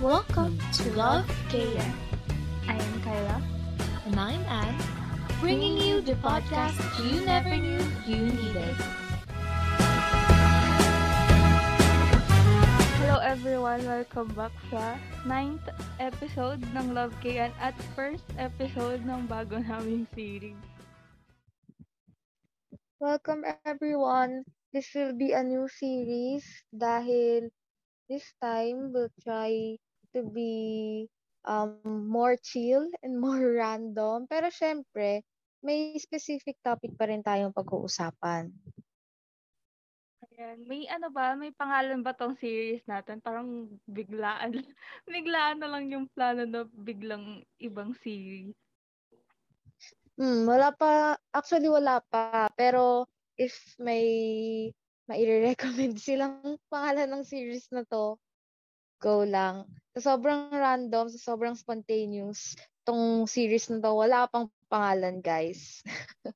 Welcome to Love KM. I am Kyla. And I'm Anne, bringing you the podcast you never knew you needed. Hello everyone! Welcome back sa ninth episode ng Love KN at first episode ng bago naming series. Welcome everyone. This will be a new series dahil this time we'll try to be um, more chill and more random. Pero syempre, may specific topic pa rin tayong pag-uusapan. Ayan. May ano ba? May pangalan ba tong series natin? Parang biglaan. biglaan na lang yung plano na biglang ibang series. Hmm, wala pa. Actually, wala pa. Pero if may maire-recommend silang pangalan ng series na to, go lang. Sa sobrang random, sa sobrang spontaneous, tong series na to, wala pang pangalan, guys.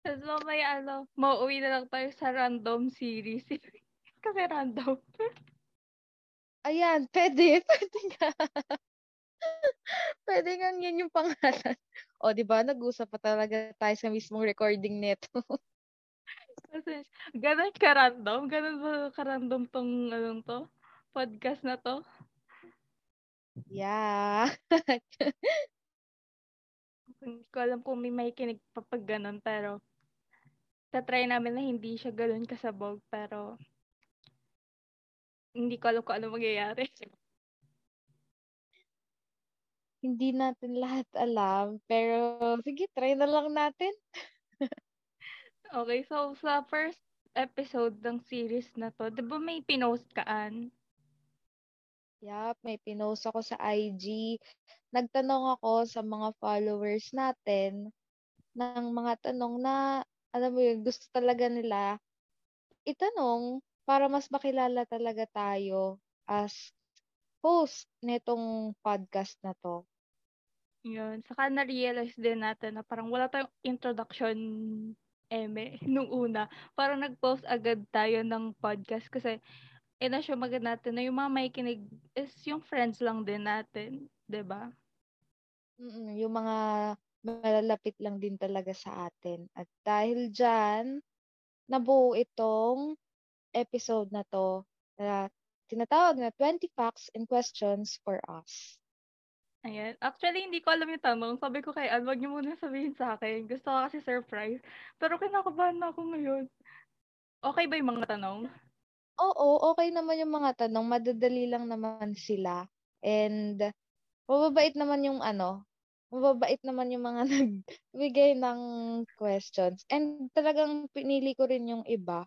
Tapos mamaya ano, mauwi na lang tayo sa random series. Kasi random. Ayan, pwede, pwede nga. pwede nga yun yung pangalan. O, di ba? Nag-usap pa talaga tayo sa mismong recording nito. Kasi, ganun ka-random? Ganun ba ka-random tong, anong to? Podcast na to? Yeah. Hindi ko alam kung may makikinig pa pag ganun, pero tatry namin na hindi siya ganun kasabog, pero hindi ko alam kung ano mangyayari. Hindi natin lahat alam, pero sige, try na lang natin. okay, so sa first episode ng series na to, di ba may pinost kaan? Yup, may pinost ako sa IG. Nagtanong ako sa mga followers natin ng mga tanong na, alam mo yun, gusto talaga nila itanong para mas makilala talaga tayo as host nitong podcast na to. Yun. Saka na-realize din natin na parang wala tayong introduction eme nung una. Parang nag-post agad tayo ng podcast kasi in-assume agad natin na yung mga makikinig is yung friends lang din natin. 'di ba? Mm, yung mga malalapit lang din talaga sa atin. At dahil dyan, nabuo itong episode na to na tinatawag na 20 facts and questions for us. Ayan. Actually, hindi ko alam yung tanong. Sabi ko kay Al, wag niyo muna sabihin sa akin. Gusto ko kasi surprise. Pero kinakabahan na ako ngayon. Okay ba yung mga tanong? Oo, okay naman yung mga tanong. Madadali lang naman sila. And, mababait naman yung ano, mababait naman yung mga nagbigay ng questions. And talagang pinili ko rin yung iba.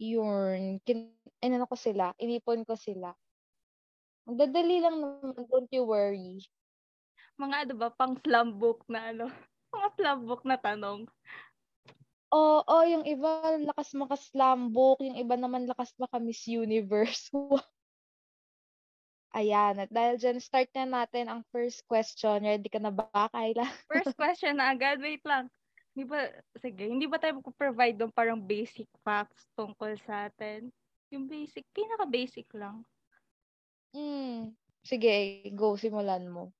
Yun, kin, ano ko sila, inipon ko sila. Magdadali lang naman, don't you worry. Mga ano ba, pang slam book na ano? Mga slam book na tanong. Oo, oh, oh, yung iba lakas maka slam book, yung iba naman lakas maka Miss Universe. Ayan, at dahil dyan, start na natin ang first question. Ready ka na ba, Kyla? first question na agad. Wait lang. Hindi ba, sige, hindi ba tayo mag-provide ng parang basic facts tungkol sa atin? Yung basic, pinaka-basic lang. Hmm. Sige, go, simulan mo.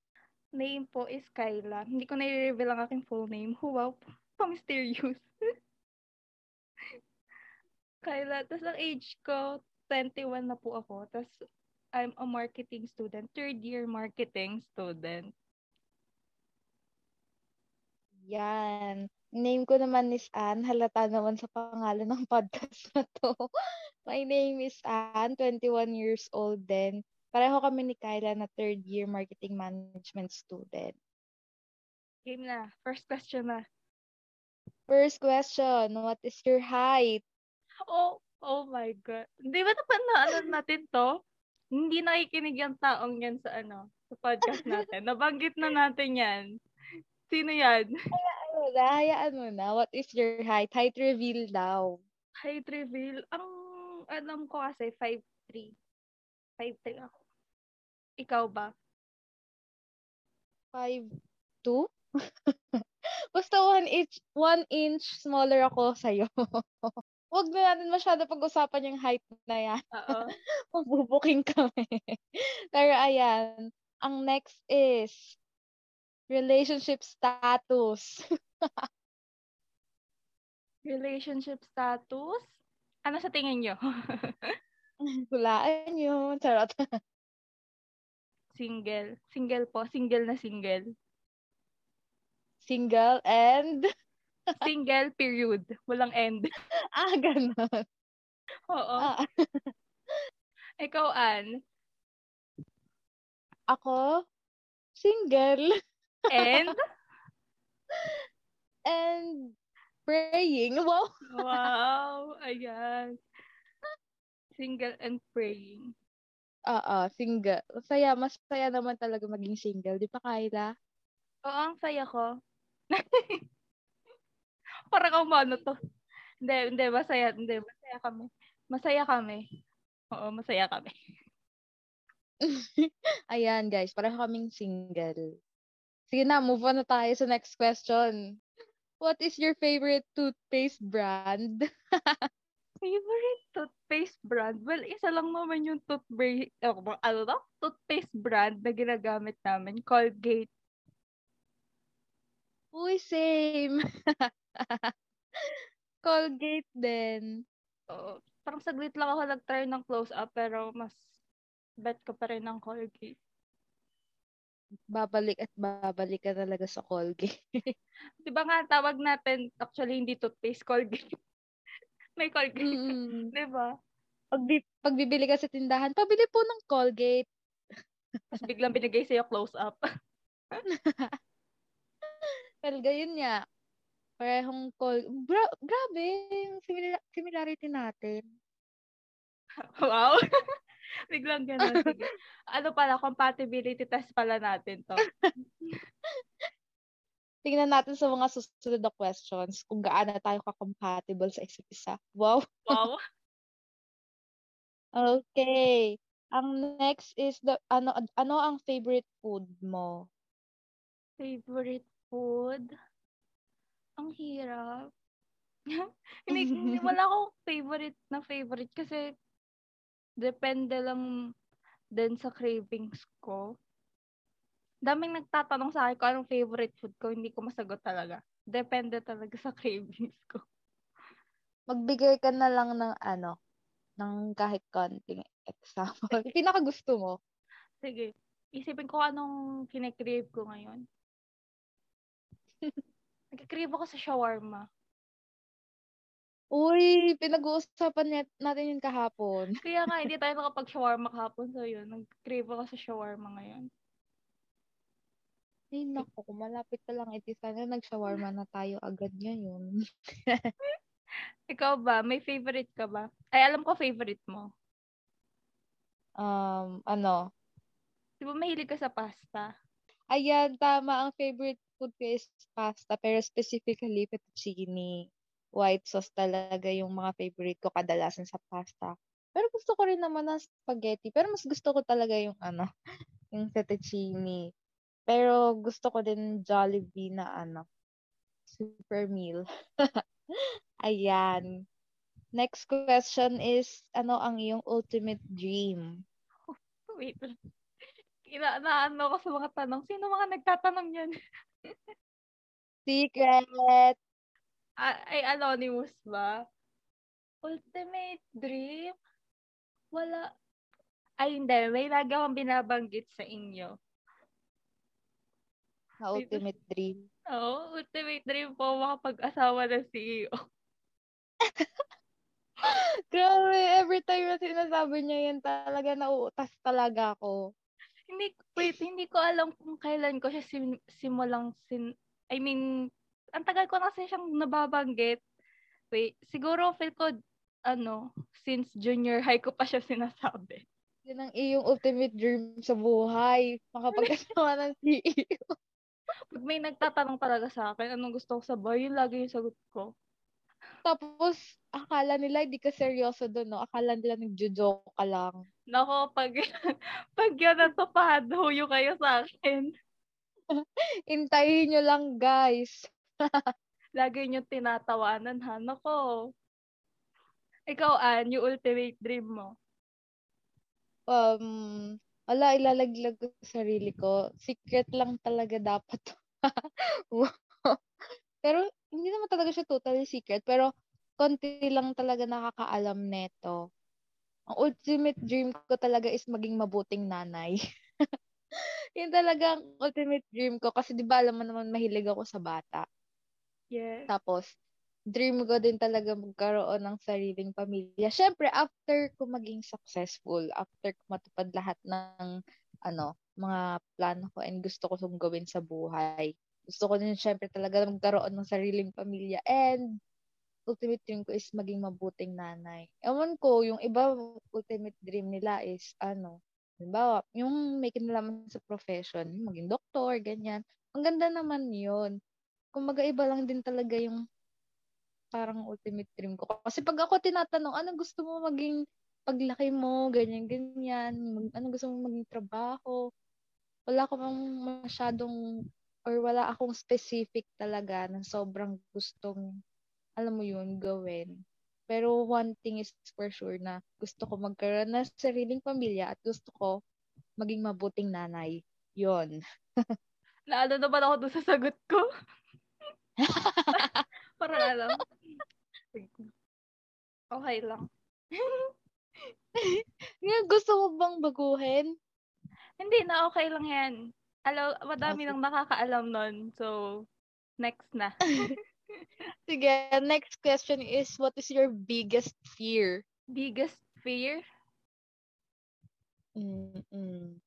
Name po is Kyla. Hindi ko na-reveal ang aking full name. Wow, pa-mysterious. Kyla, tapos ang age ko, 21 na po ako. Tapos, I'm a marketing student, third year marketing student. Yan. Name ko naman is Anne. Halata naman sa pangalan ng podcast na to. My name is Anne, 21 years old din. Pareho kami ni Kyla na third year marketing management student. Game na. First question na. First question, what is your height? Oh, oh my God. Di ba naman na ano natin to? Hindi nakikinig yung taong yan sa ano, sa podcast natin. Nabanggit na natin yan. Sino yan? Hayaan mo na, hayaan mo na. What is your height? Height reveal daw. Height reveal? Ang alam ko kasi 5'3". 5'3 ako. Ikaw ba? 5'2"? Basta 1 inch, 1 inch smaller ako sa'yo. Wag na natin masyado pag-usapan yung height na yan. Oo. Magbubuking kami. Pero ayan, ang next is relationship status. Relationship status? Ano sa tingin nyo? Hulaan yun. Charot. single. Single po. Single na single. Single and... Single, period. Walang end. ah, ganun. Oo. Ah, Ikaw, Ann. ako, single. And? And praying. Wow. wow. Ayan. Single and praying. Oo, single. Masaya, masaya naman talaga maging single. Di ba, Kyla? Oo, ang saya ko. Para kang ano to. Hindi, hindi, masaya, hindi, masaya kami. Masaya kami. Oo, masaya kami. Ayan, guys. Pareho kaming single. Sige na, move on na tayo sa next question. What is your favorite toothpaste brand? Favorite toothpaste brand? Well, isa lang naman yung toothpaste, oh, ano to? Toothpaste brand na ginagamit namin, Colgate. Uy, same. Colgate din. Oo. Parang saglit lang ako nag-try ng close-up, pero mas bet ko pa rin ng Colgate. Babalik at babalik ka talaga sa Colgate. Di ba nga, tawag natin, actually, hindi toothpaste, Colgate. May Colgate. Mm. Di ba? Pag, bi- pag bibili ka sa tindahan, pabili po ng Colgate. Tapos biglang binigay sa'yo close-up. Well, gayon nga. Parehong col... Bra- grabe, yung simila- similarity natin. wow. biglang gano'n. Sige. Ano pala, compatibility test pala natin to. Tingnan natin sa mga susunod na questions kung gaano tayo ka-compatible sa isa't isa. Wow. Wow. Okay. Ang next is the ano ano ang favorite food mo? Favorite food? Ang hirap. hindi, hindi, wala akong favorite na favorite kasi depende lang din sa cravings ko. Daming nagtatanong sa akin kung anong favorite food ko, hindi ko masagot talaga. Depende talaga sa cravings ko. Magbigay ka na lang ng ano, ng kahit konting example. Yung pinaka gusto mo. Sige, isipin ko anong kine-crave ko ngayon. Nag-crave ako sa shawarma. Uy, pinag-uusapan natin yun kahapon. Kaya nga, hindi tayo nakapag-shawarma kahapon. So, yun. Nag-crave ako sa shawarma ngayon. Ay, naku, malapit ka lang, iti sana nag-shawarma na tayo agad ngayon. Ikaw ba? May favorite ka ba? Ay, alam ko favorite mo. Um, ano? Di ba mahilig ka sa pasta? Ayan, tama. Ang favorite food ko is pasta, pero specifically fettuccine. White sauce talaga yung mga favorite ko kadalasan sa pasta. Pero gusto ko rin naman ng spaghetti. Pero mas gusto ko talaga yung ano, yung fettuccine. Pero gusto ko din Jollibee na ano, super meal. Ayan. Next question is, ano ang iyong ultimate dream? Wait lang. Inaano ko sa mga tanong. Sino mga nagtatanong yan? Secret! Ay, anonymous ba? Ultimate dream? Wala. Ay, hindi. May lagi akong binabanggit sa inyo. Na ultimate dream. Oo, ultimate dream po makapag-asawa ng CEO. Grabe, every time na sinasabi niya yan, talaga nauutas talaga ako. Hindi, wait, hindi ko alam kung kailan ko siya sim, simulang sin, I mean, ang tagal ko na kasi siyang nababanggit. Wait, siguro feel ko, ano, since junior high ko pa siya sinasabi. Yan ang iyong ultimate dream sa buhay. Makapag-asawa ng CEO. Pag may nagtatanong talaga sa akin, anong gusto ko sa buhay, yun lagi yung sagot ko. Tapos, akala nila hindi ka seryoso doon, no? Akala nila nagjo-joke ka lang. Nako, pag, pag yun natupad, huyo kayo sa akin. Intayin nyo lang, guys. Lagi nyo tinatawanan, ha? Nako. Ikaw, Ann, yung ultimate dream mo. Um, wala, ilalaglag ko sa sarili ko. Secret lang talaga dapat. pero, hindi naman talaga siya totally secret. Pero, konti lang talaga nakakaalam neto. Ang ultimate dream ko talaga is maging mabuting nanay. Yun talaga ang ultimate dream ko. Kasi di ba alam mo naman mahilig ako sa bata. Yes. Tapos, dream ko din talaga magkaroon ng sariling pamilya. Siyempre, after ko maging successful, after ko matupad lahat ng ano, mga plano ko and gusto ko sum gawin sa buhay. Gusto ko din siyempre talaga magkaroon ng sariling pamilya and ultimate dream ko is maging mabuting nanay. Ewan ko, yung iba ultimate dream nila is ano, halimbawa, yung may kinalaman sa profession, maging doktor, ganyan. Ang ganda naman yun. Kung iba lang din talaga yung parang ultimate dream ko. Kasi pag ako tinatanong, ano gusto mo maging paglaki mo, ganyan, ganyan, mag, ano gusto mo maging trabaho, wala ko mang masyadong, or wala akong specific talaga na sobrang gustong alam mo yun, gawin. Pero one thing is for sure na gusto ko magkaroon ng sariling pamilya at gusto ko maging mabuting nanay. Yon. Naano naman ako doon sa sagot ko. Para alam. Okay lang. Nga, gusto mo bang baguhin? Hindi na okay lang yan. Alam, madami Okay. nang nakakaalam nun. So, next na. Sige, next question is, what is your biggest fear? Biggest fear? Mm-mm.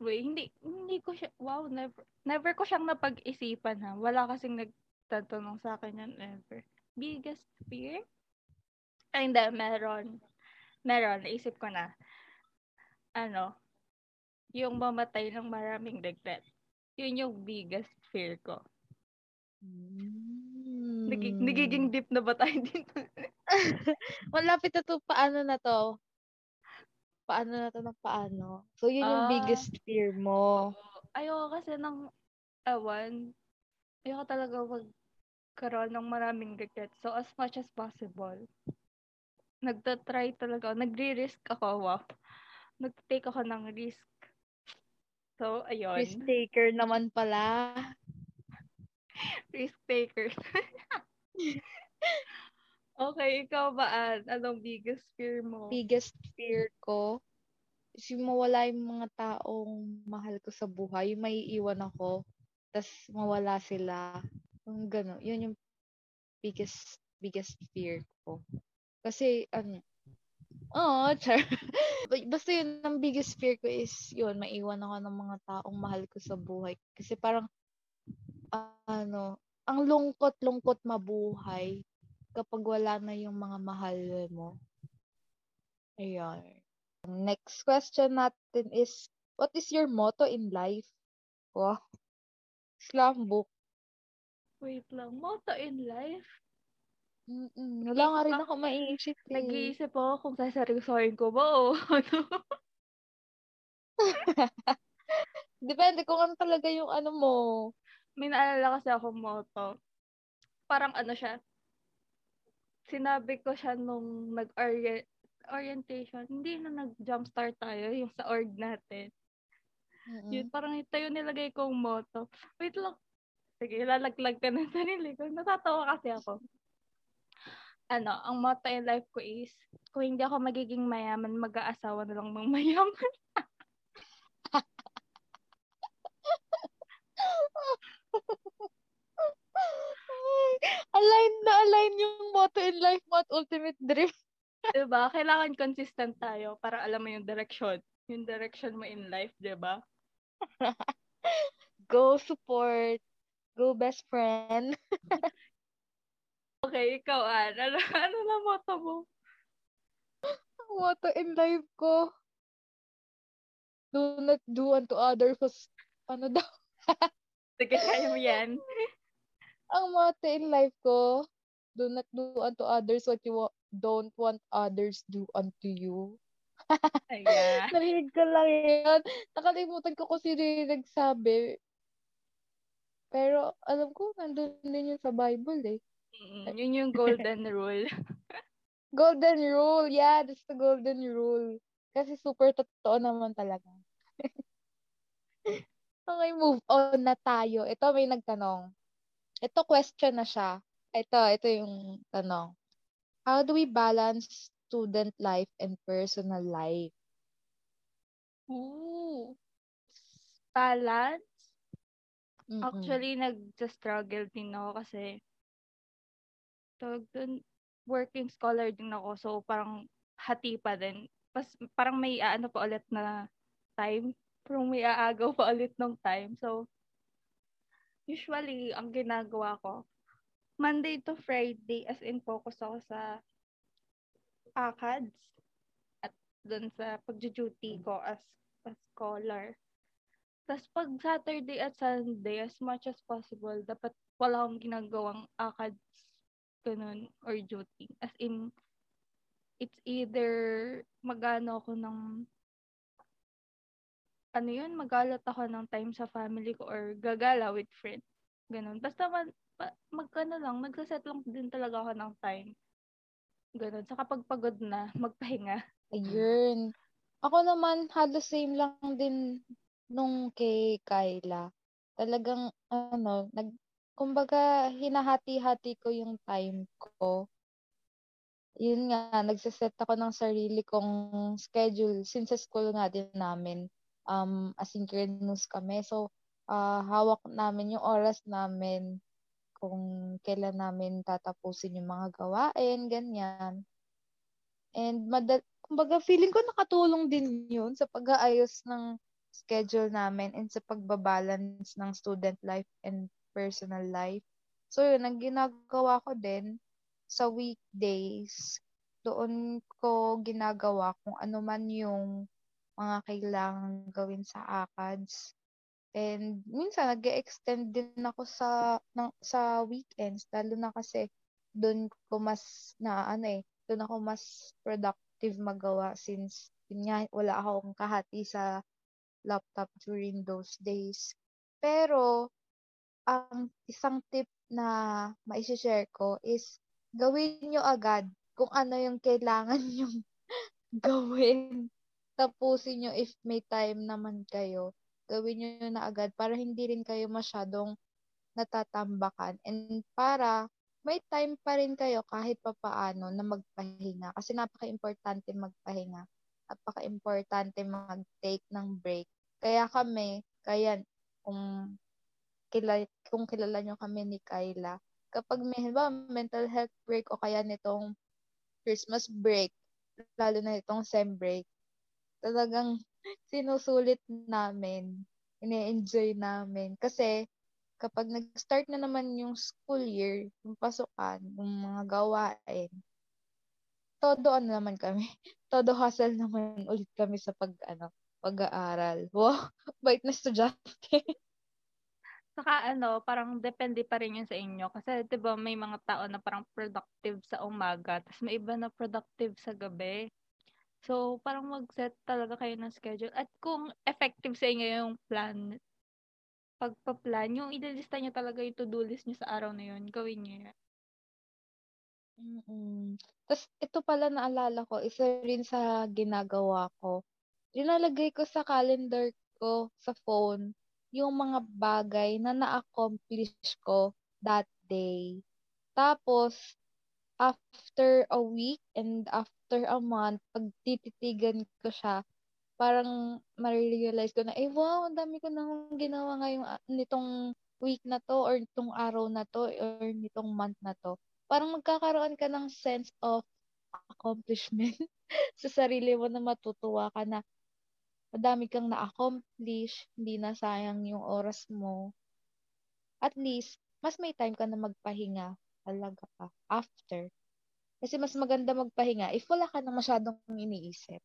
Wait, hindi, hindi ko siya, wow, never, never ko siyang napag-isipan ha. Wala kasing nagtatanong sa akin yan ever. Biggest fear? Ay, hindi, meron. Meron, naisip ko na. Ano, yung mamatay ng maraming regret. Yun yung biggest fear ko. Mm. Nagig- nagiging deep na ba tayo dito? Malapit na to, paano na to? Paano na to ng paano? So, yun yung Ah. biggest fear mo. Ayoko kasi ng, awan, ayoko talaga magkaroon ng maraming regret. So, as much as possible, nagtatry talaga, ako. nagre-risk ako, wow. Nag-take ako ng risk. So, ayun. Risk taker naman pala. Risk taker. Okay, ikaw ba, Ann? Anong biggest fear mo? Biggest fear ko is yung mawala yung mga taong mahal ko sa buhay. May iwan ako, tas mawala sila. Yung gano'n. Yun yung biggest, biggest fear ko. Kasi, ano, Oo, char. Ba- Basta yun, ang biggest fear ko is, yun, maiwan ako ng mga taong mahal ko sa buhay. Kasi parang, ah, ano, ang lungkot-lungkot mabuhay kapag wala na yung mga mahal mo. Ayan. Next question natin is, what is your motto in life? Wow. Slam book. Wait lang. Motto in life? Mm-mm. Wala nga rin ako maiisip eh. Nag-iisip ako kung saseryosohin ko ba o ano. Depende kung ano talaga yung ano mo. May naalala kasi ako motto. Parang ano siya. Sinabi ko siya nung nag-orient orientation. Hindi na nag-jumpstart tayo yung sa org natin. Mm-mm. Yun, parang ito yung nilagay kong motto. Wait lang. Sige, lalaglag ka ng sarili ko. Natatawa kasi ako. Ano, ang motto in life ko is, kung hindi ako magiging mayaman, mag-aasawa na lang ng mayaman. align na align yung motto in life mo at ultimate dream. diba? Kailangan consistent tayo para alam mo yung direction. Yung direction mo in life, diba? Go support. Go best friend. Okay, ikaw, Ann. Ano, ano na motto mo? Motto in life ko. Do not do unto others as, ano daw. Sige, kaya mo yan. Ang motto in life ko, do not do unto others what you wa- don't want others do unto you. Ayan. Narinig ko lang yan. Nakalimutan ko kung sino yung nagsabi. Pero alam ko, nandun din yun sa Bible eh. Mm, yun yung golden rule. Golden rule. Yeah, that's the golden rule. Kasi super totoo naman talaga. Okay, move on na tayo. Ito may nagtanong. Ito question na siya. Ito, ito yung tanong. How do we balance student life and personal life? Ooh. Balance? Mm-mm. Actually, nag-struggle din ako kasi tawag dun, working scholar din ako. So, parang hati pa din. Pas, parang may ano pa ulit na time. Parang may aagaw pa ulit ng time. So, usually, ang ginagawa ko, Monday to Friday, as in focus ako sa ACADS at dun sa pagja-duty ko as a scholar. Tapos pag Saturday at Sunday, as much as possible, dapat wala akong ginagawang ACADS ganun or duty. As in, it's either magano ako ng ano yun, magalat ako ng time sa family ko or gagala with friends. Ganun. Basta man, magkano lang, nagsaset lang din talaga ako ng time. Ganun. Sa kapag pagod na, magpahinga. Ayun. Ako naman, halos same lang din nung kay Kyla. Talagang, ano, nag, kumbaga, hinahati-hati ko yung time ko. Yun nga, nagsiset ako ng sarili kong schedule since sa school nga din namin, um, asynchronous kami. So, uh, hawak namin yung oras namin kung kailan namin tatapusin yung mga gawain, ganyan. And, madal- kumbaga, feeling ko nakatulong din yun sa pag-aayos ng schedule namin and sa pagbabalance ng student life and personal life. So, yun, ang ginagawa ko din sa weekdays, doon ko ginagawa kung ano man yung mga kailangan gawin sa ACADS. And minsan nag extend din ako sa ng, sa weekends lalo na kasi doon ko mas na ano eh, doon ako mas productive magawa since yun nga, wala akong kahati sa laptop during those days. Pero ang isang tip na mai-share ko is gawin nyo agad kung ano yung kailangan yung gawin. Tapusin nyo if may time naman kayo. Gawin nyo na agad para hindi rin kayo masyadong natatambakan and para may time pa rin kayo kahit pa paano na magpahinga. Kasi napaka-importante magpahinga. Napaka-importante mag-take ng break. Kaya kami, kaya kung kilala, kung kilala nyo kami ni Kyla, kapag may ba, mental health break o kaya nitong Christmas break, lalo na itong SEM break, talagang sinusulit namin, ini-enjoy namin. Kasi, kapag nag-start na naman yung school year, yung pasukan, yung mga gawain, todo ano naman kami, todo hustle naman ulit kami sa pag, ano, pag-aaral. Wow, bait na estudyante. Saka ano, parang depende pa rin yun sa inyo. Kasi 'di ba may mga tao na parang productive sa umaga, tapos may iba na productive sa gabi. So, parang mag-set talaga kayo ng schedule. At kung effective sa inyo yung plan, pagpa-plan, yung ililista nyo talaga yung to-do list nyo sa araw na yun, gawin nyo yan. Mm. Tapos, ito pala naalala ko, isa rin sa ginagawa ko. Nilalagay ko sa calendar ko sa phone yung mga bagay na na-accomplish ko that day. Tapos, after a week and after a month, pag tititigan ko siya, parang marirealize ko na, eh wow, ang dami ko nang ginawa ngayong nitong week na to or nitong araw na to or nitong month na to. Parang magkakaroon ka ng sense of accomplishment sa sarili mo na matutuwa ka na, madami kang na-accomplish, hindi na sayang yung oras mo. At least, mas may time ka na magpahinga talaga after. Kasi mas maganda magpahinga if wala ka na masyadong iniisip.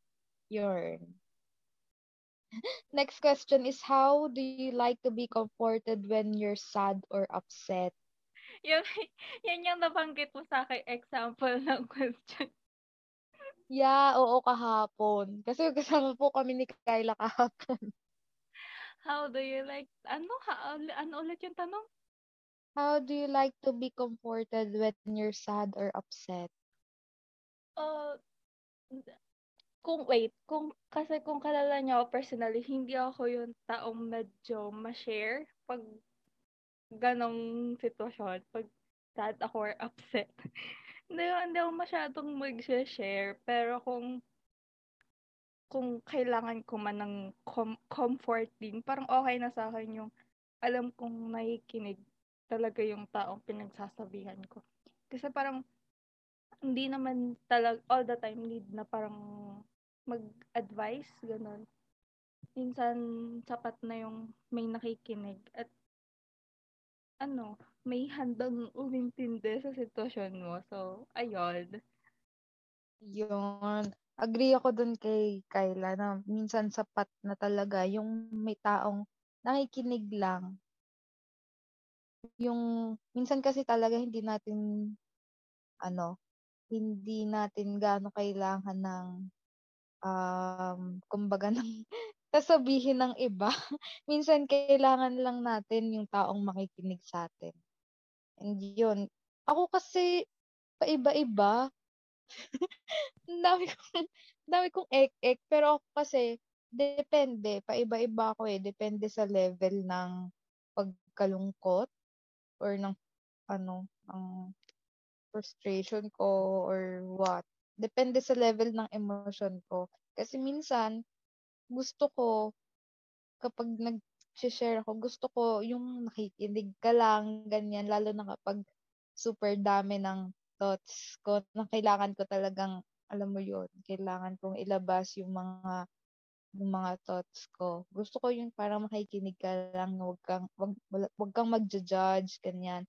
Yun. Next question is, how do you like to be comforted when you're sad or upset? Yung, yan yung nabanggit mo sa akin example ng question. Yeah, oo, kahapon. Kasi kasama po kami ni Kyla kahapon. How do you like, ano, ha, ano ulit yung tanong? How do you like to be comforted when you're sad or upset? Uh, kung wait, kung kasi kung kalala niyo ako personally, hindi ako yung taong medyo ma-share pag ganong sitwasyon, pag sad ako or upset. hindi, hindi ako masyadong mag-share, pero kung kung kailangan ko man ng com- comforting, parang okay na sa akin yung alam kong nakikinig talaga yung taong pinagsasabihan ko. Kasi parang hindi naman talag all the time need na parang mag-advise, ganun. Minsan, sapat na yung may nakikinig at ano, may handang umintindi sa sitwasyon mo. So, ayun. Yun. Agree ako dun kay Kyla na minsan sapat na talaga yung may taong nakikinig lang. Yung minsan kasi talaga hindi natin ano, hindi natin gaano kailangan ng um, kumbaga ng sasabihin ng iba. minsan kailangan lang natin yung taong makikinig sa atin. And yun. Ako kasi paiba-iba. Ang dami kong, dami kong ek-ek. Pero ako kasi, depende. Paiba-iba ako eh. Depende sa level ng pagkalungkot or ng ano, ng frustration ko or what. Depende sa level ng emotion ko. Kasi minsan, gusto ko, kapag nag-share ako, gusto ko yung nakikinig ka lang, ganyan, lalo na kapag super dami ng thoughts ko na kailangan ko talagang, alam mo yun, kailangan kong ilabas yung mga yung mga thoughts ko. Gusto ko yung parang makikinig ka lang, wag kang, wag, wag kang magja-judge, ganyan.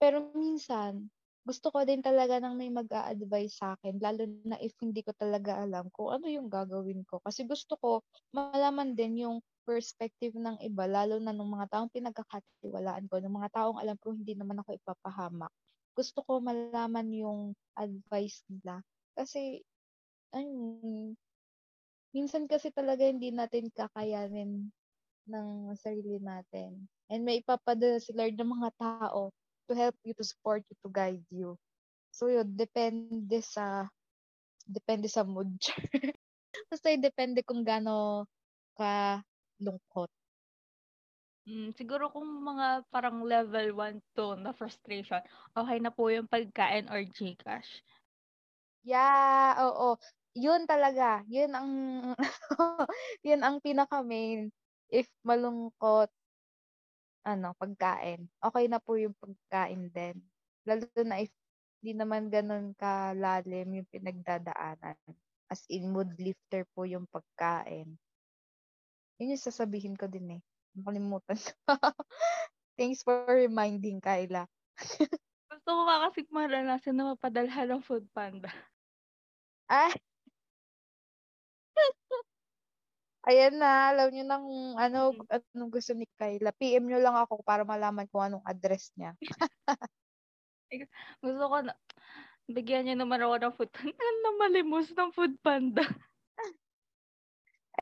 Pero minsan, gusto ko din talaga ng may mag-a-advise sa akin, lalo na if hindi ko talaga alam kung ano yung gagawin ko. Kasi gusto ko malaman din yung perspective ng iba, lalo na ng mga taong pinagkakatiwalaan ko, ng mga taong alam ko hindi naman ako ipapahamak. Gusto ko malaman yung advice nila. Kasi, ayun, minsan kasi talaga hindi natin kakayanin ng sarili natin. And may ipapadala si Lord ng mga tao to help you, to support you, to guide you. So yun, depende sa depende sa mood. Basta depende kung gaano ka lungkot. Mm, siguro kung mga parang level 1 to na frustration, okay na po yung pagkain or Gcash. Yeah, oo. Yun talaga. Yun ang yun ang pinaka main if malungkot ano, pagkain. Okay na po yung pagkain din. Lalo na if di naman ganun kalalim yung pinagdadaanan. As in, mood lifter po yung pagkain. Yun yung sasabihin ko din eh. Nakalimutan Thanks for reminding, Kyla. Gusto ko kasi maranasan na mapadalhan ng food panda. Ah, Ayan na, alam niyo nang ano, Mm. anong gusto ni Kyla. PM niyo lang ako para malaman kung anong address niya. Gusto ko na, bigyan niyo naman ako ng food panda. na malimos ng food panda.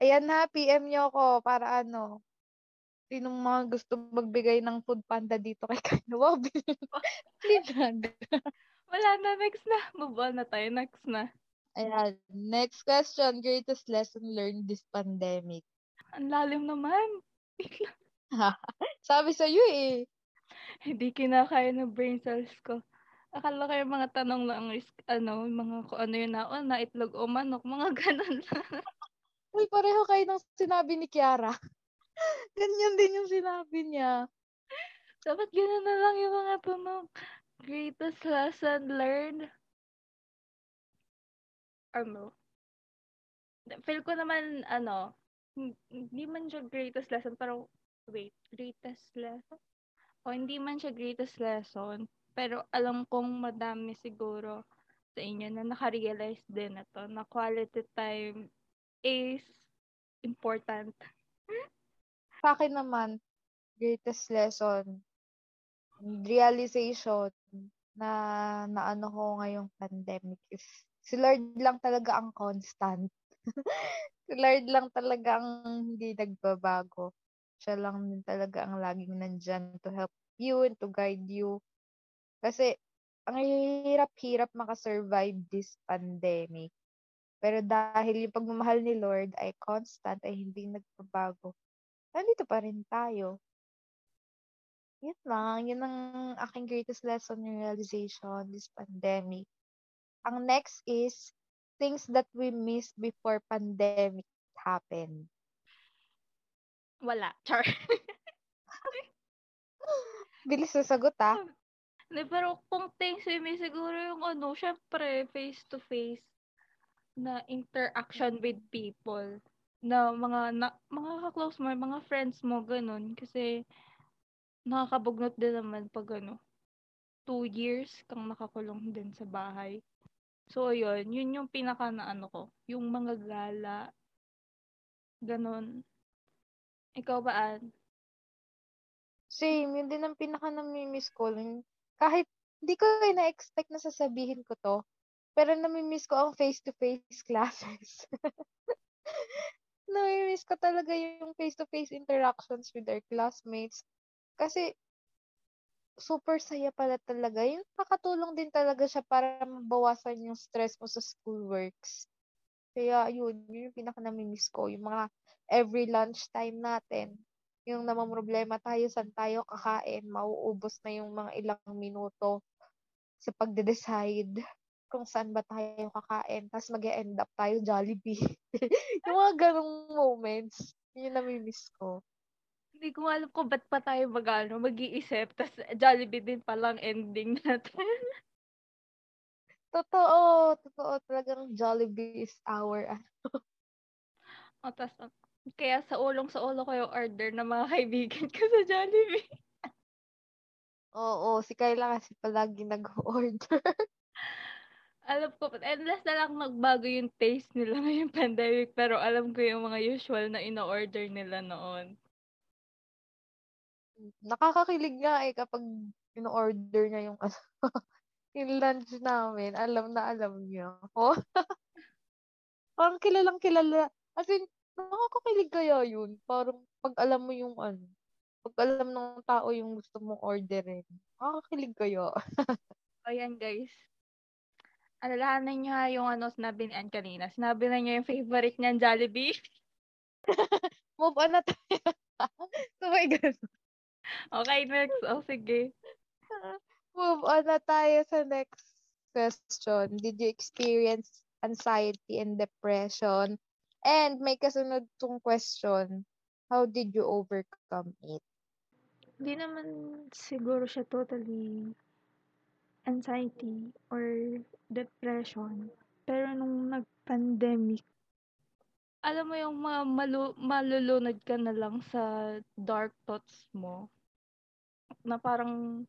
Ayan na, PM niyo ako para ano, sinong mga gusto magbigay ng food panda dito kay Kyla. Wow. Wala na, next na. Move on na tayo, next na. Ayan, next question. Greatest lesson learned this pandemic. Ang lalim naman. Sabi sa iyo eh. Hindi kinakaya ng brain cells ko. Akala ko yung mga tanong lang is, ano, mga kung ano yun na, oh, na itlog o manok, mga ganun lang. Uy, pareho kayo ng sinabi ni Kiara. Ganyan din yung sinabi niya. Dapat ganun na lang yung mga tanong. Greatest lesson learned? Ano? Feel ko naman, ano, hindi man siya greatest lesson, pero, wait, greatest lesson? O, hindi man siya greatest lesson, pero alam kong madami siguro sa inyo na nakarealize din na to, na quality time is important. Sa akin naman, greatest lesson, realization na naano ko ngayong pandemic is si Lord lang talaga ang constant. si Lord lang talaga ang hindi nagbabago. Siya lang din talaga ang laging nandyan to help you and to guide you. Kasi, ang hirap-hirap makasurvive this pandemic. Pero dahil yung pagmamahal ni Lord ay constant, ay hindi nagbabago, nandito pa rin tayo. Yun lang. Yun ang aking greatest lesson in realization this pandemic. Ang next is things that we missed before pandemic happened. Wala. Char. Bilis sa sagot ah. Hindi, pero kung things we miss, siguro yung ano, syempre, face-to-face na interaction with people na mga na, mga ka-close mo, mga friends mo, ganun. Kasi, nakakabugnot din naman pag ano, two years kang nakakulong din sa bahay. So, yun, yun yung pinaka na ano ko, yung mga gala, ganun. Ikaw ba, Ann? Same, yun din ang pinaka namimiss ko. Kahit hindi ko na-expect na sasabihin ko to, pero namimiss ko ang face-to-face classes. namimiss ko talaga yung face-to-face interactions with our classmates. Kasi, super saya pala talaga. Yung nakatulong din talaga siya para mabawasan yung stress mo sa schoolworks. Kaya, yun, yun yung pinaka namimiss ko. Yung mga every lunchtime natin, yung namamroblema tayo, saan tayo kakain, mauubos na yung mga ilang minuto sa pagde-decide kung saan ba tayo kakain. Tapos mag end up tayo Jollibee. yung mga ganong moments, yun yung namimiss ko. Hindi ko alam kung ba't pa tayo mag, ano, mag-iisip. Tapos Jollibee din palang ending natin. totoo. Totoo. Talagang Jollibee is our, ano. o, tas, kaya sa ulong sa ulo ko yung order ng mga kaibigan ko sa Jollibee. Oo, si Kayla kasi palagi nag-order. alam ko, endless na lang nagbago yung taste nila ngayong pandemic, pero alam ko yung mga usual na ino-order nila noon nakakakilig nga eh kapag in-order niya yung ano, yung lunch namin. Alam na alam niya. Oh. Parang kilalang kilala. As in, nakakakilig kaya yun. Parang pag alam mo yung ano, pag alam ng tao yung gusto mong orderin. Nakakakilig kaya. Ayan guys. Alalahanan niyo ha yung ano sinabi ni Ann kanina. Sinabi na niya yung favorite niyan, Jollibee. Move on na tayo. Sabay ganun. Okay, next. Oh, sige. Move on na tayo sa next question. Did you experience anxiety and depression? And may kasunod tong question. How did you overcome it? Hindi naman siguro siya totally anxiety or depression. Pero nung nag-pandemic, alam mo yung mga malu- malulunod ka na lang sa dark thoughts mo na parang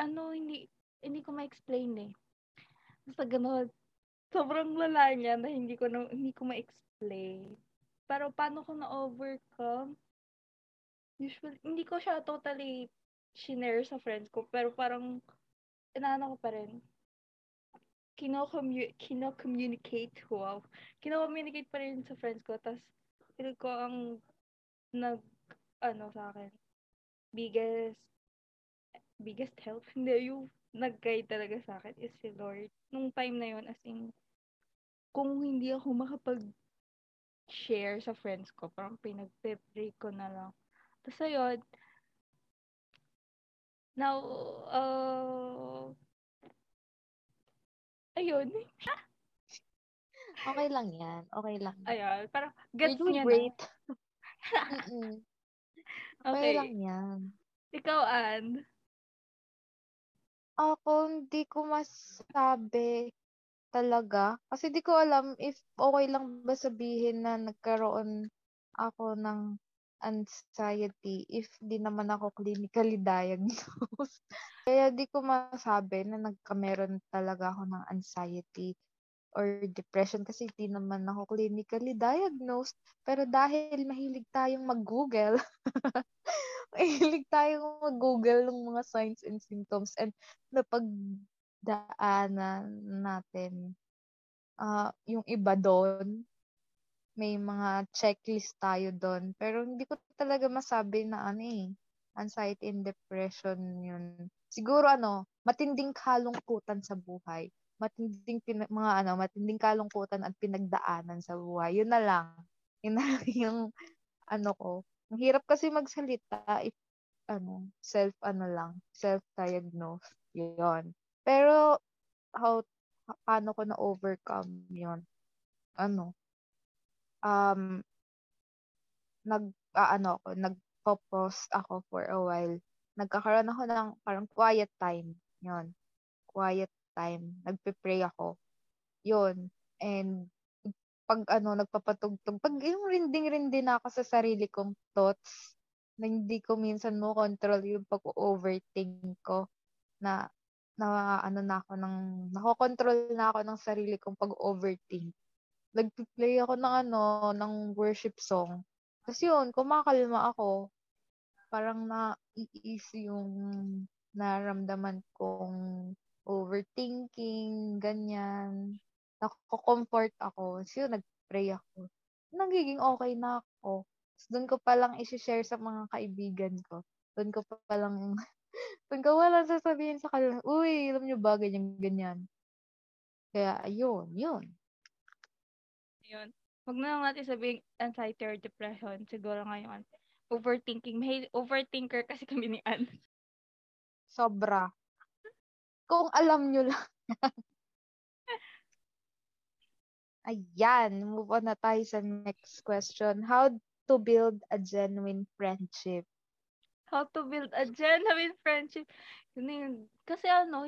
ano hindi hindi ko ma-explain eh. Basta gano'n, sobrang lala niya na hindi ko na, hindi ko ma-explain. Pero paano ko na-overcome? Usually, hindi ko siya totally shinare sa friends ko, pero parang inaano ko pa rin. Kino-commu- kino-communicate, wow. Kino-communicate pa rin sa friends ko, tapos feel ko ang nag, ano sa akin, biggest biggest help hindi yung nag-guide talaga sa akin is si Lord. Nung time na yon as in kung hindi ako makapag share sa friends ko, parang pinagpe-pray ko na lang. Tapos ayun, now, uh, ayun. okay lang yan. Okay lang. Ayun, parang gets niya great. na. okay okay. lang yan. Ikaw, Ann. Ako, hindi ko masabi talaga. Kasi di ko alam if okay lang ba sabihin na nagkaroon ako ng anxiety if di naman ako clinically diagnosed. Kaya di ko masabi na nagkameron talaga ako ng anxiety or depression kasi di naman ako clinically diagnosed. Pero dahil mahilig tayong mag-google, mahilig tayong mag-google ng mga signs and symptoms and napagdaanan natin uh, yung iba doon. May mga checklist tayo doon. Pero hindi ko talaga masabi na ano eh, anxiety and depression yun. Siguro ano, matinding kalungkutan sa buhay. Matinding pin- mga ano, matinding kalungkutan at pinagdaanan sa buhay. Yun na lang. Yun na lang yung ano ko. Ang hirap kasi magsalita if ano, self ano lang, self-diagnose. Yun. Pero how paano ko na overcome 'yon? Ano? Um nag uh, ano ako, nagpo-pause ako for a while. Nagkakaroon ako ng parang quiet time. 'yon. Quiet time. Nagpe-pray ako. 'Yon. And pag ano, nagpapatugtog, pag yung rinding-rindi na ako sa sarili kong thoughts, na hindi ko minsan mo control yung pag-overthink ko na na ano na ako ng nakokontrol na ako ng sarili kong pag-overthink. Nagpi-play ako ng ano, ng worship song. Kasi yun, kumakalma ako. Parang na-ease yung naramdaman kong overthinking, ganyan. Nako-comfort ako. So yun, nag-pray ako. Nagiging okay na ako. So, doon ko palang i-share sa mga kaibigan ko. Doon ko palang Doon ko wala sasabihin sa kanila, uy, alam nyo ba, ganyan, ganyan. Kaya, ayun, yun. Yun. Huwag na lang natin sabihin anxiety or depression. Siguro ngayon, overthinking. May overthinker kasi kami ni Ann. Sobra. Kung alam nyo lang. Ayan, move on na tayo sa next question. How to build a genuine friendship? how to build a genuine friendship. Kasi ano,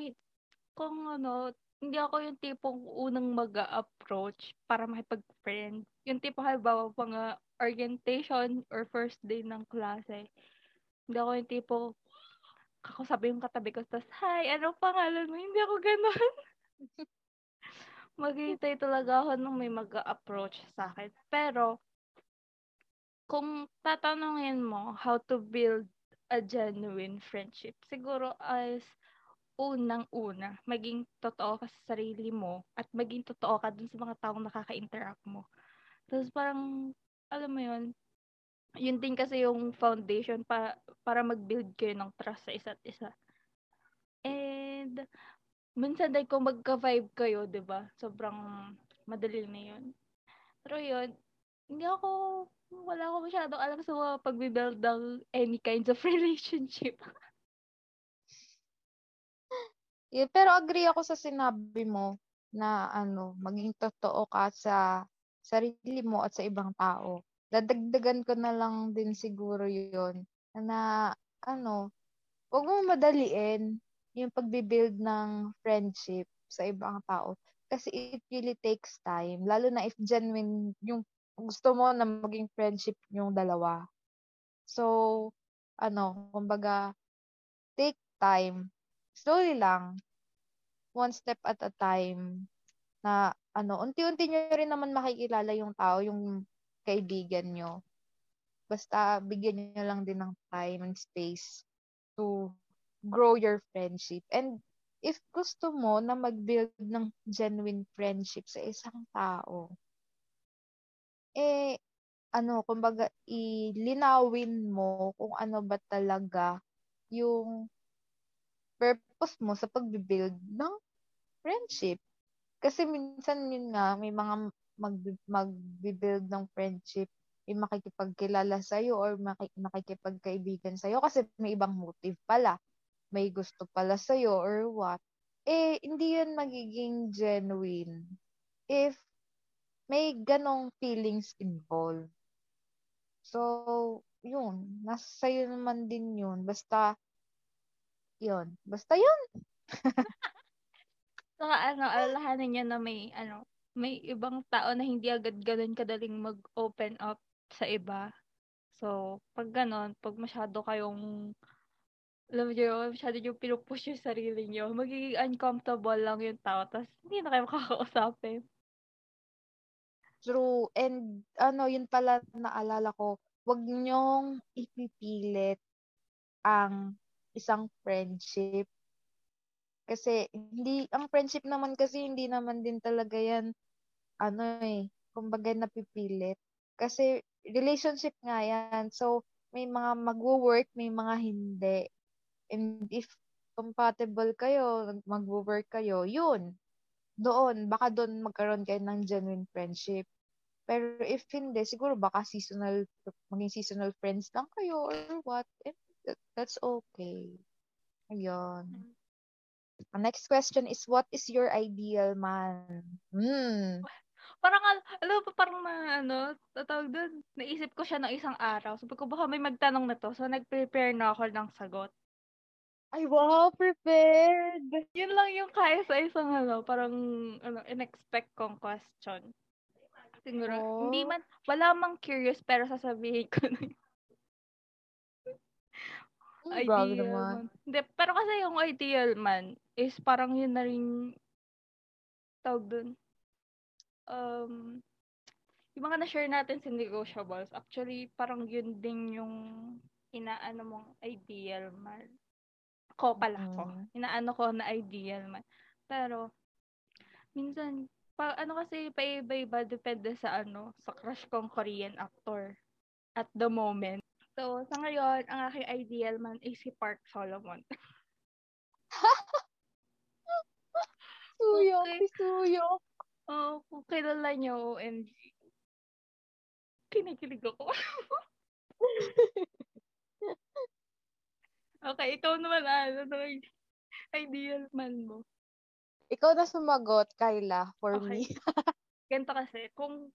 kung ano, hindi ako yung tipong unang mag approach para makipag-friend. Yung tipo, halimbawa, mga orientation or first day ng klase. Hindi ako yung tipo, kakasabi yung katabi ko, tapos, hi, ano pangalan mo? Hindi ako ganun. Maghihintay talaga ako nung may mag approach sa akin. Pero, kung tatanungin mo how to build a genuine friendship, siguro as unang-una, maging totoo ka sa sarili mo at maging totoo ka dun sa mga taong nakaka-interact mo. Tapos parang, alam mo yun, yun din kasi yung foundation pa, para mag-build kayo ng trust sa isa't isa. And, minsan dahil kung magka-vibe kayo, di ba Sobrang madali na yun. Pero yun, hindi ako wala ako masyadong alam sa mga pagbibuild ng any kinds of relationship. yeah, pero agree ako sa sinabi mo na ano, maging totoo ka sa sarili mo at sa ibang tao. Dadagdagan ko na lang din siguro yon na ano, huwag mo madaliin yung pagbibuild ng friendship sa ibang tao. Kasi it really takes time. Lalo na if genuine yung gusto mo na maging friendship yung dalawa. So, ano, kumbaga, take time. Slowly lang. One step at a time. Na, ano, unti-unti nyo rin naman makikilala yung tao, yung kaibigan nyo. Basta, bigyan nyo lang din ng time and space to grow your friendship. And, if gusto mo na mag-build ng genuine friendship sa isang tao, eh, ano, kumbaga, ilinawin mo kung ano ba talaga yung purpose mo sa pagbibuild ng friendship. Kasi minsan yun nga, may mga mag, magbibuild ng friendship, may makikipagkilala sa'yo or makikipagkaibigan sa'yo kasi may ibang motive pala. May gusto pala sa'yo or what. Eh, hindi yun magiging genuine if may ganong feelings involved. So, yun. Nasa sa'yo naman din yun. Basta, yun. Basta yun. so, ano, alalahanin niya na may, ano, may ibang tao na hindi agad ganun kadaling mag-open up sa iba. So, pag ganon, pag masyado kayong alam niyo, masyado yung pinupush yung sarili niyo, magiging uncomfortable lang yung tao, tapos hindi na kayo makakausapin. True. And ano, yun pala naalala ko, wag niyong ipipilit ang isang friendship. Kasi hindi ang friendship naman kasi hindi naman din talaga yan ano eh, kumbaga napipilit. Kasi relationship nga yan. So may mga magwo-work, may mga hindi. And if compatible kayo, mag-work kayo, yun. Doon, baka doon magkaroon kayo ng genuine friendship. Pero if hindi, siguro baka seasonal, maging seasonal friends lang kayo or what. And that's okay. Ayun. Next question is, what is your ideal man? Hmm. Parang, al- alam mo, parang na, ano, tatawag doon, naisip ko siya ng isang araw. Sabi ko, baka may magtanong na to. So, nag-prepare na ako ng sagot. Ay, wow, prepared! Yun lang yung kaya sa isang, ano, parang, ano, in-expect kong question. Siguro, Oh. hindi man, wala mang curious, pero sasabihin ko na yun. Hmm, grabe Ideal naman. Hindi, pero kasi yung ideal man is parang yun na rin tawag dun. Um, yung mga na-share natin sa negotiables, actually, parang yun din yung inaano mong ideal man. Ko pala ko. Mm. Inaano ko na ideal man. Pero, minsan, pa, ano kasi, paiba-iba, depende sa ano, sa crush kong Korean actor at the moment. So, sa ngayon, ang aking ideal man ay si Park Solomon. Suyok, Okay. si Suyok. Oh, kung kilala niyo, OMG. Kinikilig ako. okay, ikaw naman, ano, ano ideal man mo. Ikaw na sumagot, Kyla, for Okay. me. Ganito kasi, kung,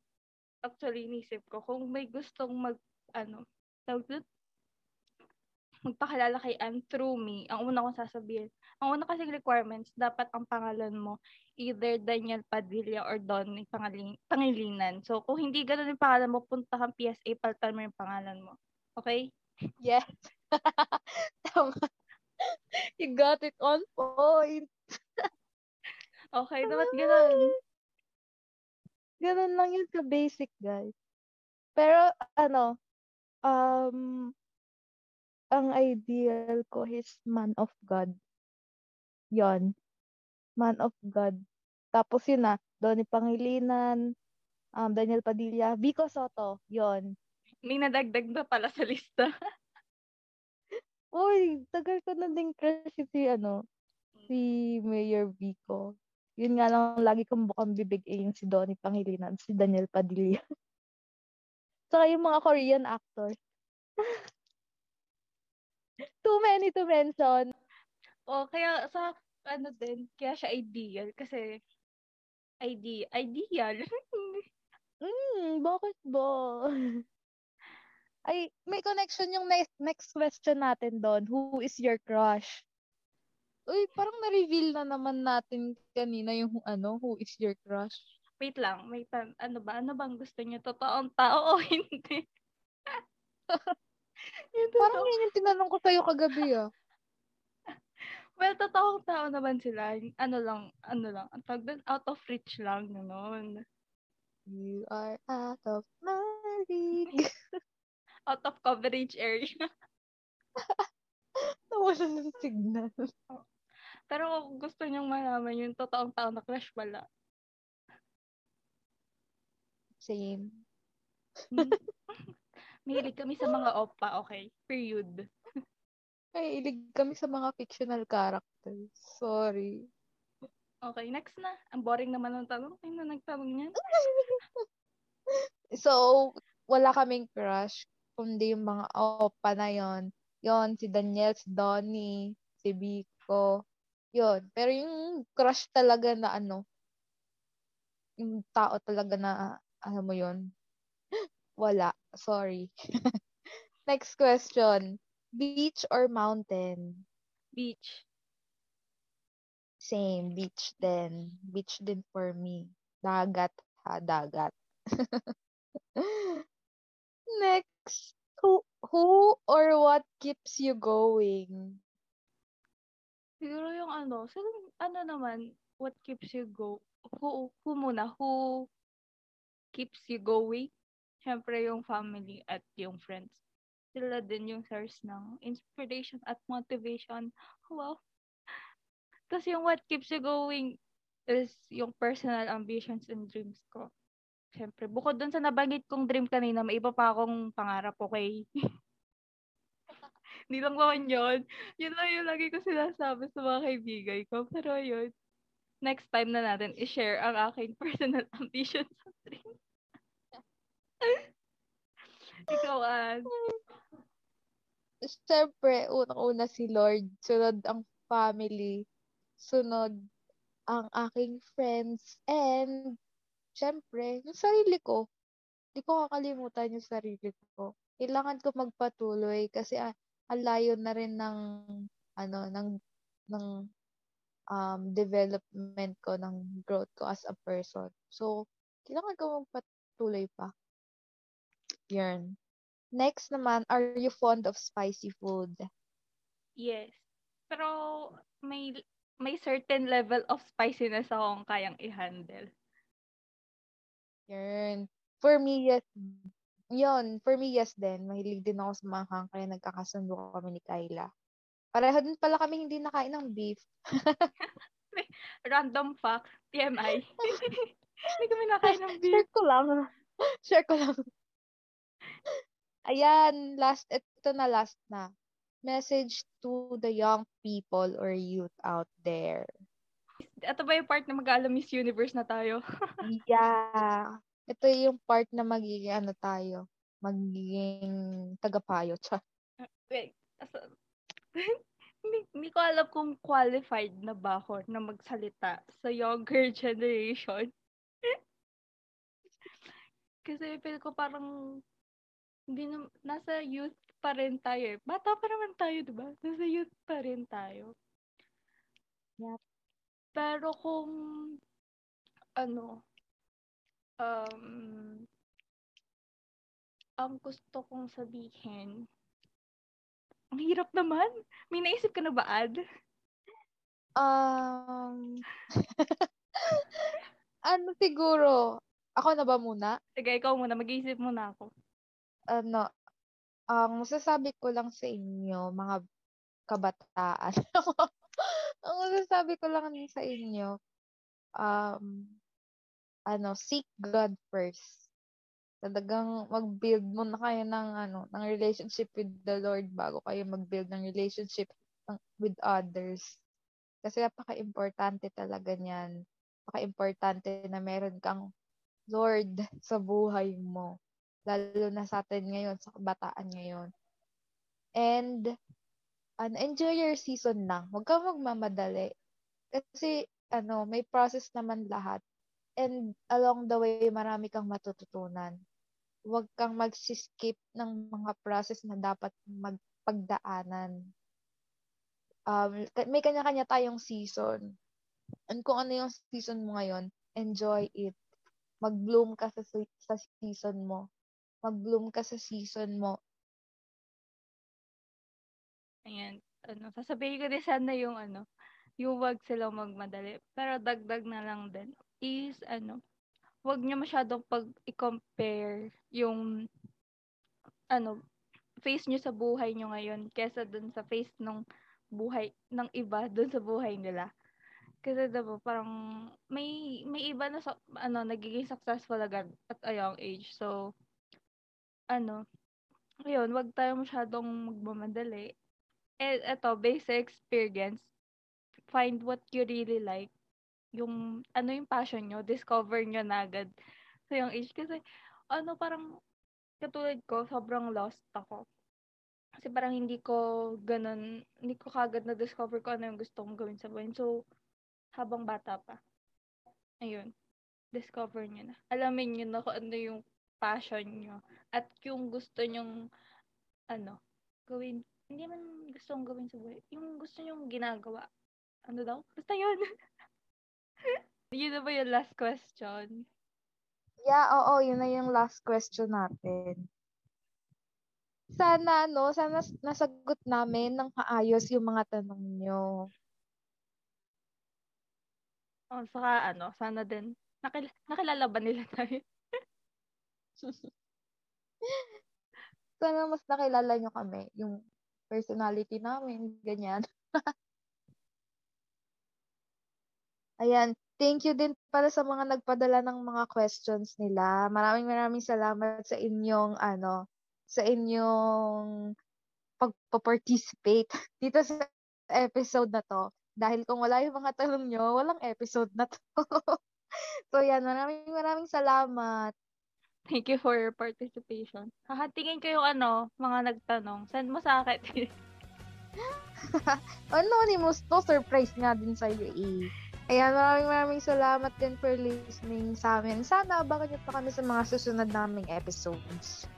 actually, inisip ko, kung may gustong mag, ano, tawag doon, magpakilala kay Anne through me, ang una kong sasabihin, ang una kasing requirements, dapat ang pangalan mo, either Daniel Padilla or Donny Pangalin, Pangilinan. So, kung hindi ganun yung pangalan mo, punta kang PSA, palitan mo yung pangalan mo. Okay? Yes. Tama. You got it on point. Okay, dapat ganun. Ganun lang yun ka basic, guys. Pero, ano, um, ang ideal ko is man of God. Yon. Man of God. Tapos yun na, Donnie Pangilinan, um, Daniel Padilla, Vico Soto, yon. May nadagdag na pala sa lista. Uy, tagal ko na din crush si, ano, si Mayor Vico. Yun nga lang, lagi kong bukang bibig eh, yung si Donnie Pangilinan, si Daniel Padilla. Saka yung mga Korean actors. Too many to mention. O, kaya sa, ano din, kaya siya ideal. Kasi, idea, ideal. Hmm, bakit ba? Ay, may connection yung next, next question natin doon. Who is your crush? Uy, parang na-reveal na naman natin kanina yung ano, who is your crush? Wait lang, may tan ano ba? Ano bang gusto niyo? Totoong tao o hindi? Parang yun yung tinanong ko sa'yo kagabi ah. Well, totoong tao naman sila. Ano lang, ano lang. Ang tawag doon, out of reach lang, gano'n. You are out of my league. Out of coverage area. Nawalan ng signal. Pero kung gusto niyong malaman yung totoong tao na crush pala. Same. Hmm. Mahilig kami sa mga opa, okay? Period. Ay, ilig kami sa mga fictional characters. Sorry. Okay, next na. Ang boring naman ng tanong. Ay na nagtanong niyan. So, wala kaming crush, kundi yung mga opa na yon. Yon, si Daniel, si Donnie, si Vico. Yon. Pero yung crush talaga na ano, yung tao talaga na, alam mo yon, wala. Sorry. Next question. Beach or mountain? Beach. Same, beach din. Beach din for me. Dagat ha, dagat. Next, who who or what keeps you going? Siguro yung ano, siguro, ano naman, what keeps you go, who, who muna, who keeps you going? Siyempre yung family at yung friends. Sila din yung source ng inspiration at motivation. Wow. Kasi yung what keeps you going is yung personal ambitions and dreams ko. Siyempre, bukod dun sa nabanggit kong dream kanina, may iba pa akong pangarap, okay? Hindi lang naman yun. Yun lang yung lagi ko sinasabi sa mga kaibigan ko. Pero yun, next time na natin i-share ang aking personal ambition sa dream. Ikaw, Ann. Siyempre, unang-una si Lord, sunod ang family, sunod ang aking friends, and syempre, yung sarili ko. Hindi ko kakalimutan yung sarili ko. Kailangan ko magpatuloy kasi ah, ang layo na rin ng ano ng ng um, development ko, ng growth ko as a person. So, kailangan ko magpatuloy pa. Yun. Next naman, are you fond of spicy food? Yes. Pero may may certain level of spiciness akong kayang i-handle. Yun. For me, yes. Yun. For me, yes din. Mahilig din ako sa manghang kaya nagkakasundo kami ni Kyla. Pareho din pala kami hindi nakain ng beef. Random fact, TMI. Hindi kami nakain ng beef. Share ko lang. Share ko lang. Ayan, last, ito na last na. Message to the young people or youth out there. Ito ba yung part na mag-aalam Miss Universe na tayo? Yeah. Ito yung part na magiging ano tayo. Magiging tagapayo. Char. Wait. hindi, hindi ko alam kung qualified na ba ako na magsalita sa younger generation. Kasi feel ko parang hindi na, nasa youth pa rin tayo eh. Bata pa naman tayo, di ba? Nasa youth pa rin tayo. Yep. Pero kung ano, um, ang gusto kong sabihin, ang hirap naman. May naisip ka na ba, Ad? Um, ano siguro? Ako na ba muna? Sige, ikaw muna. Mag-iisip muna ako. Ano, ang masasabi ko lang sa inyo, mga kabataan. ang masasabi ko lang sa inyo, um, ano, seek God first. Talagang mag-build muna kayo ng ano, ng relationship with the Lord bago kayo mag-build ng relationship with others. Kasi napaka-importante talaga niyan. Napaka-importante na meron kang Lord sa buhay mo. Lalo na sa atin ngayon, sa kabataan ngayon. And, ano, enjoy your season lang. Huwag kang magmamadali. Kasi, ano, may process naman lahat. And along the way, marami kang matututunan. Huwag kang magsiskip ng mga process na dapat magpagdaanan. Um, may kanya-kanya tayong season. And kung ano yung season mo ngayon, enjoy it. Mag-bloom ka sa, sa season mo. Mag-bloom ka sa season mo. Ayan. Ano, sasabihin ko din sana yung ano, yung wag silang magmadali. Pero dagdag na lang din is ano, wag niyo masyadong pag i-compare yung ano, face niyo sa buhay niyo ngayon kesa dun sa face ng buhay ng iba dun sa buhay nila. Kasi diba, parang may may iba na sa, ano nagiging successful agad at a young age. So ano, ayun, wag tayo masyadong magmamadali. Eh, eto, basic experience. Find what you really like. Yung, ano yung passion nyo, discover nyo na agad sa young age. Kasi, ano, parang, katulad ko, sobrang lost ako. Kasi parang hindi ko ganun, hindi ko kagad na-discover ko ano yung gusto kong gawin sa buhay. So, habang bata pa. Ayun. Discover nyo na. Alamin nyo na kung ano yung passion nyo. At yung gusto nyong, ano, gawin. Hindi man gusto kong gawin sa buhay. Yung gusto nyong ginagawa. Ano daw? Basta yun. yun na ba yung last question? Yeah, oo, yun na yung last question natin. Sana, no, sana nasagot namin ng maayos yung mga tanong nyo. O, saka ano, sana din, nakil- nakilala ba nila tayo? Sana mas nakilala nyo kami, yung personality namin, ganyan. Ayan, thank you din para sa mga nagpadala ng mga questions nila. Maraming maraming salamat sa inyong ano, sa inyong pagpa-participate dito sa episode na to. Dahil kung wala yung mga tanong nyo, walang episode na to. so yan, maraming maraming salamat. Thank you for your participation. Hahatingin ko yung ano, mga nagtanong. Send mo sa akin. Anonymous to, surprise nga din sa'yo eh. Ayan, maraming maraming salamat din for listening sa amin. Sana abangan nyo pa kami sa mga susunod naming episodes.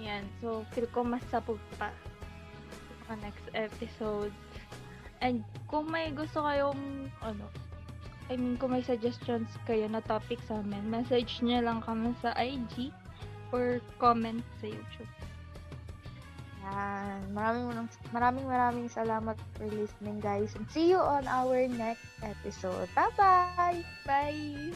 Ayan. So, feel ko mas sapog pa sa next episode. And kung may gusto kayong, ano, I mean, kung may suggestions kayo na topic sa amin, message nyo lang kami sa IG or comment sa YouTube. Yan. Maraming, maraming, maraming salamat for listening, guys. And see you on our next episode. Bye-bye! Bye!